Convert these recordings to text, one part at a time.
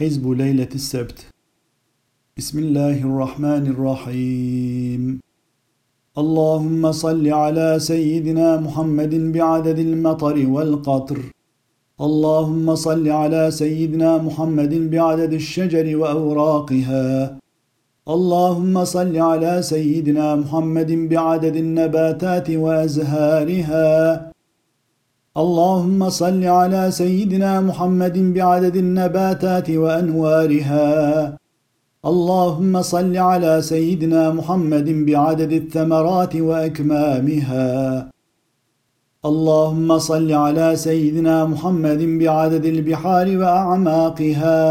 حزب ليلة السبت. بسم الله الرحمن الرحيم. اللهم صل على سيدنا محمد بعدد المطر والقطر. اللهم صل على سيدنا محمد بعدد الشجر وأوراقها. اللهم صل على سيدنا محمد بعدد النباتات وأزهارها. اللهم صل على سيدنا محمد بعدد النباتات وأنوارها. اللهم صل على سيدنا محمد بعدد الثمرات وأكمامها. اللهم صل على سيدنا محمد بعدد البحار وأعماقها.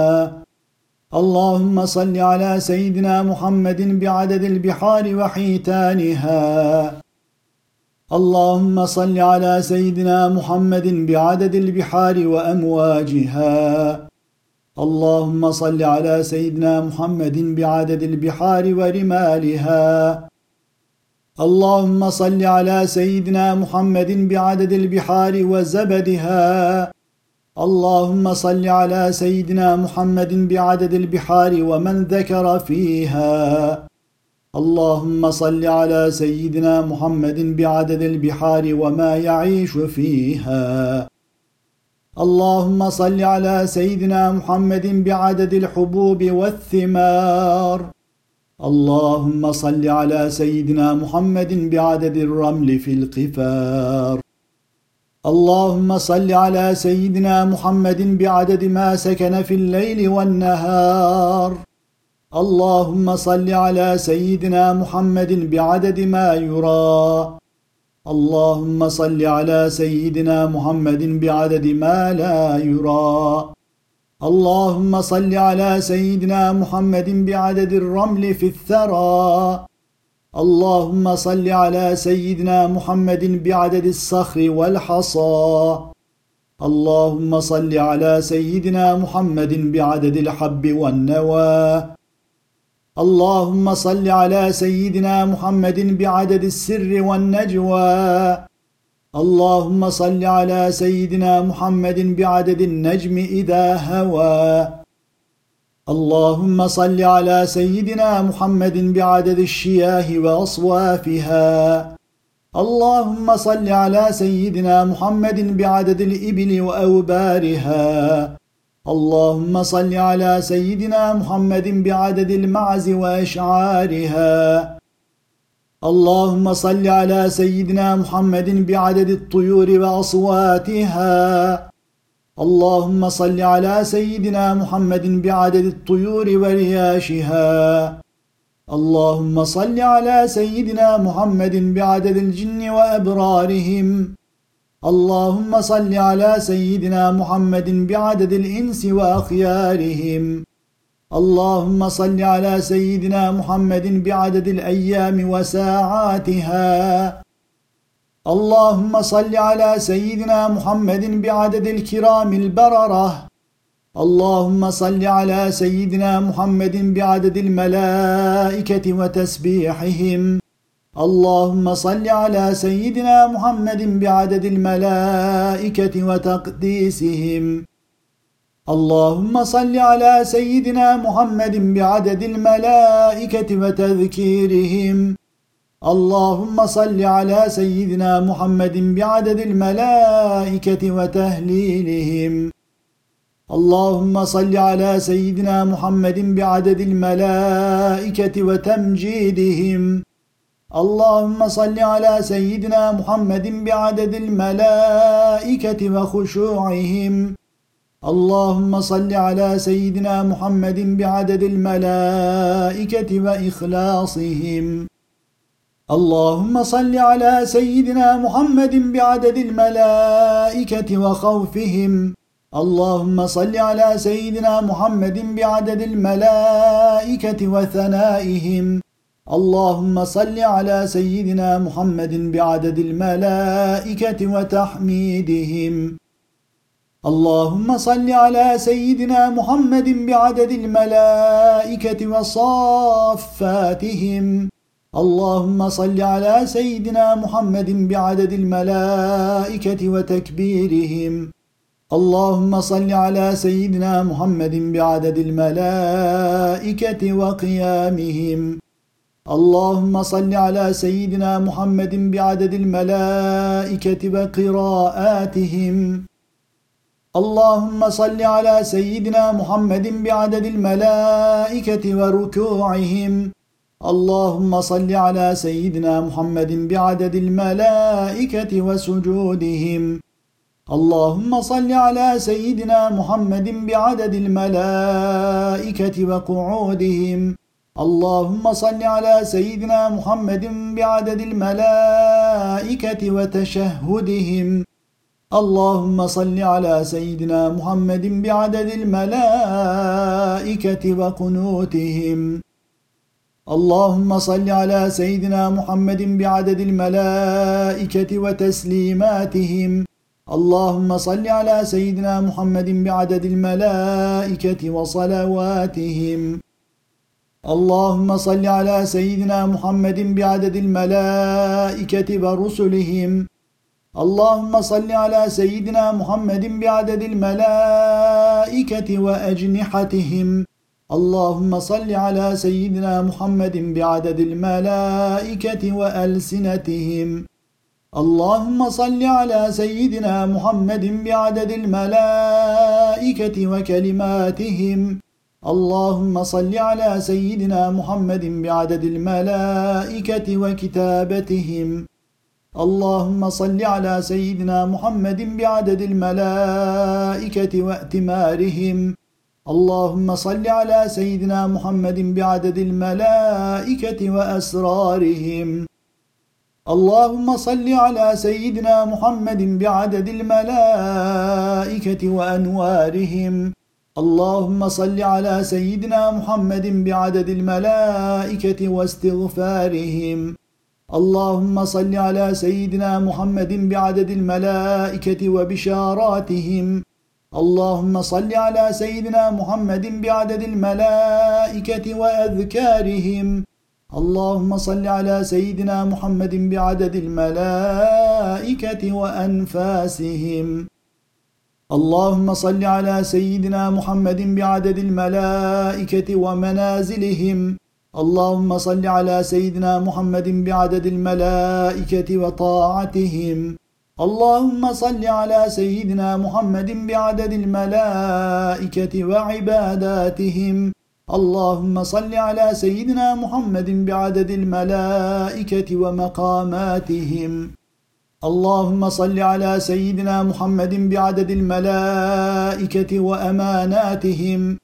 اللهم صل على سيدنا محمد بعدد البحار وحيتانها. اللهم صل على سيدنا محمد بعدد البحار وأمواجها. اللهم صل على سيدنا محمد بعدد البحار ورمالها. اللهم صل على سيدنا محمد بعدد البحار وزبدها. اللهم صل على سيدنا محمد بعدد البحار ومن ذكر فيها. اللهم صل على سيدنا محمد بعدد البحار وما يعيش فيها. اللهم صل على سيدنا محمد بعدد الحبوب والثمار. اللهم صل على سيدنا محمد بعدد الرمل في القفار. اللهم صل على سيدنا محمد بعدد ما سكن في الليل والنهار. اللهم صل على سيدنا محمد بعدد ما يرى. اللهم صل على سيدنا محمد بعدد ما لا يرى. اللهم صل على سيدنا محمد بعدد الرمل في الثرى. اللهم صل على سيدنا محمد بعدد الصخر والحصى. اللهم صل على سيدنا محمد بعدد الحب والنوى. اللهم صل على سيدنا محمد بعدد السر والنجوى. اللهم صل على سيدنا محمد بعدد النجم إذا هوى. اللهم صل على سيدنا محمد بعدد الشياه وأصوافها. اللهم صل على سيدنا محمد بعدد الإبل وأوبارها. اللهم صل على سيدنا محمد بعدد المعز وأشعارها. اللهم صل على سيدنا محمد بعدد الطيور وأصواتها. اللهم صل على سيدنا محمد بعدد الطيور ورياشها. اللهم صل على سيدنا محمد بعدد الجن وأبرارهم. اللهم صل على سيدنا محمد بعدد الإنس وأخيارهم. اللهم صل على سيدنا محمد بعدد الأيام وساعاتها. اللهم صل على سيدنا محمد بعدد الكرام البررة. اللهم صل على سيدنا محمد بعدد الملائكة وتسبيحهم. اللهم صل على سيدنا محمد بعدد الملائكة وتقديسهم اللهم صل على سيدنا محمد بعدد الملائكة وتذكيرهم اللهم صل على سيدنا محمد بعدد الملائكة وتهليلهم اللهم صل على سيدنا محمد بعدد الملائكة وتمجيدهم اللهم صل على سيدنا محمد بعدد الملائكة وخشوعهم. اللهم صل على سيدنا محمد بعدد الملائكة وإخلاصهم. اللهم صل على سيدنا محمد بعدد الملائكة وخوفهم. اللهم صل على سيدنا محمد بعدد الملائكة وثنائهم. اللهم صل على سيدنا محمد بعدد الملائكة وتحميدهم. اللهم صل على سيدنا محمد بعدد الملائكة وصافاتهم. اللهم صل على سيدنا محمد بعدد الملائكة وتكبيرهم. اللهم صل على سيدنا محمد بعدد الملائكة وقيامهم. اللهم صل على سيدنا محمد بعدد الملائكة وقراءاتهم. اللهم صل على سيدنا محمد بعدد الملائكة وركوعهم. اللهم صل على سيدنا محمد بعدد الملائكة وسجودهم. اللهم صل على سيدنا محمد بعدد الملائكة وقعودهم. اللهم صل على سيدنا محمد بعدد الملائكة وتشهدهم. اللهم صل على سيدنا محمد بعدد الملائكة وقنوتهم. اللهم صل على سيدنا محمد بعدد الملائكة وتسليماتهم. اللهم صل على سيدنا محمد بعدد الملائكة وصلواتهم. اللهم صل على سيدنا محمد بعدد الملائكة ورسلهم اللهم صل على سيدنا محمد بعدد الملائكة وأجنحتهم اللهم صل على سيدنا محمد بعدد الملائكة وألسنتهم اللهم صل على سيدنا محمد بعدد الملائكة وكلماتهم اللهم صل على سيدنا محمد بعدد الملائكة وكتابتهم. اللهم صل على سيدنا محمد بعدد الملائكة وأتمارهم. اللهم صل على سيدنا محمد بعدد الملائكة وأسرارهم. اللهم صل على سيدنا محمد بعدد الملائكة وأنوارهم. اللهم صل على سيدنا محمد بعدد الملائكة واستغفارهم. اللهم صل على سيدنا محمد بعدد الملائكة وبشاراتهم. اللهم صل على سيدنا محمد بعدد الملائكة وأذكارهم. اللهم صل على سيدنا محمد بعدد الملائكة وأنفاسهم. اللهم صل على سيدنا محمد بعدد الملائكة ومنازلهم. اللهم صل على سيدنا محمد بعدد الملائكة وطاعتهم. اللهم صل على سيدنا محمد بعدد الملائكة وعباداتهم. اللهم صل على سيدنا محمد بعدد الملائكة ومقاماتهم. اللهم صل على سيدنا محمد بعدد الملائكة وأماناتهم.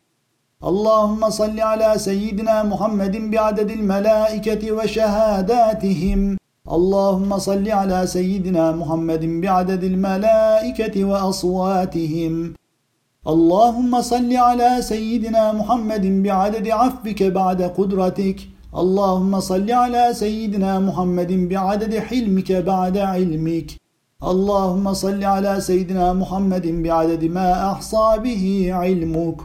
اللهم صل على سيدنا محمد بعدد الملائكة وشهاداتهم. اللهم صل على سيدنا محمد بعدد الملائكة وأصواتهم. اللهم صل على سيدنا محمد بعدد عفوك بعد قدرتك. اللهم صل على سيدنا محمد بعدد حلمك بعد علمك. اللهم صل على سيدنا محمد بعدد ما أحصى به علمك.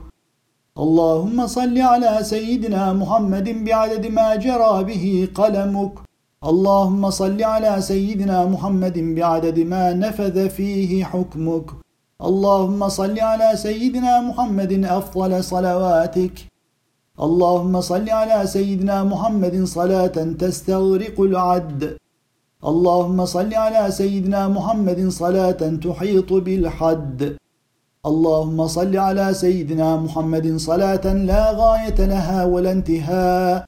اللهم صل على سيدنا محمد بعدد ما جرى به قلمك. اللهم صل على سيدنا محمد بعدد ما نفذ فيه حكمك. اللهم صل على سيدنا محمد أفضل صلواتك. اللهم صل على سيدنا محمد صلاة تستغرق العد. اللهم صل على سيدنا محمد صلاة تحيط بالحد. اللهم صل على سيدنا محمد صلاة لا غاية لها ولا انتهاء.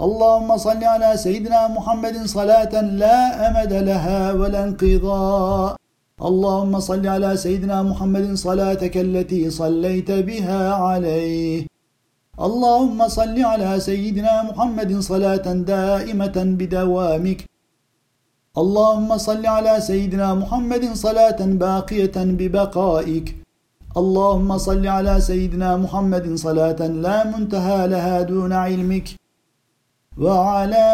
اللهم صل على سيدنا محمد صلاة لا أمد لها ولا انقضاء. اللهم صل على سيدنا محمد صلاتك التي صليت بها عليه. اللهم صل على سيدنا محمد صلاة دائمة بدوامك. اللهم صل على سيدنا محمد صلاة باقية ببقائك. اللهم صل على سيدنا محمد صلاة لا منتهى لها دون علمك. وعلى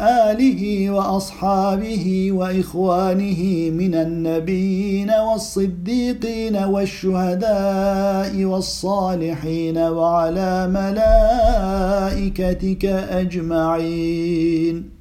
آله وأصحابه وإخوانه من النبيين والصديقين والشهداء والصالحين وعلى ملائكتك أجمعين.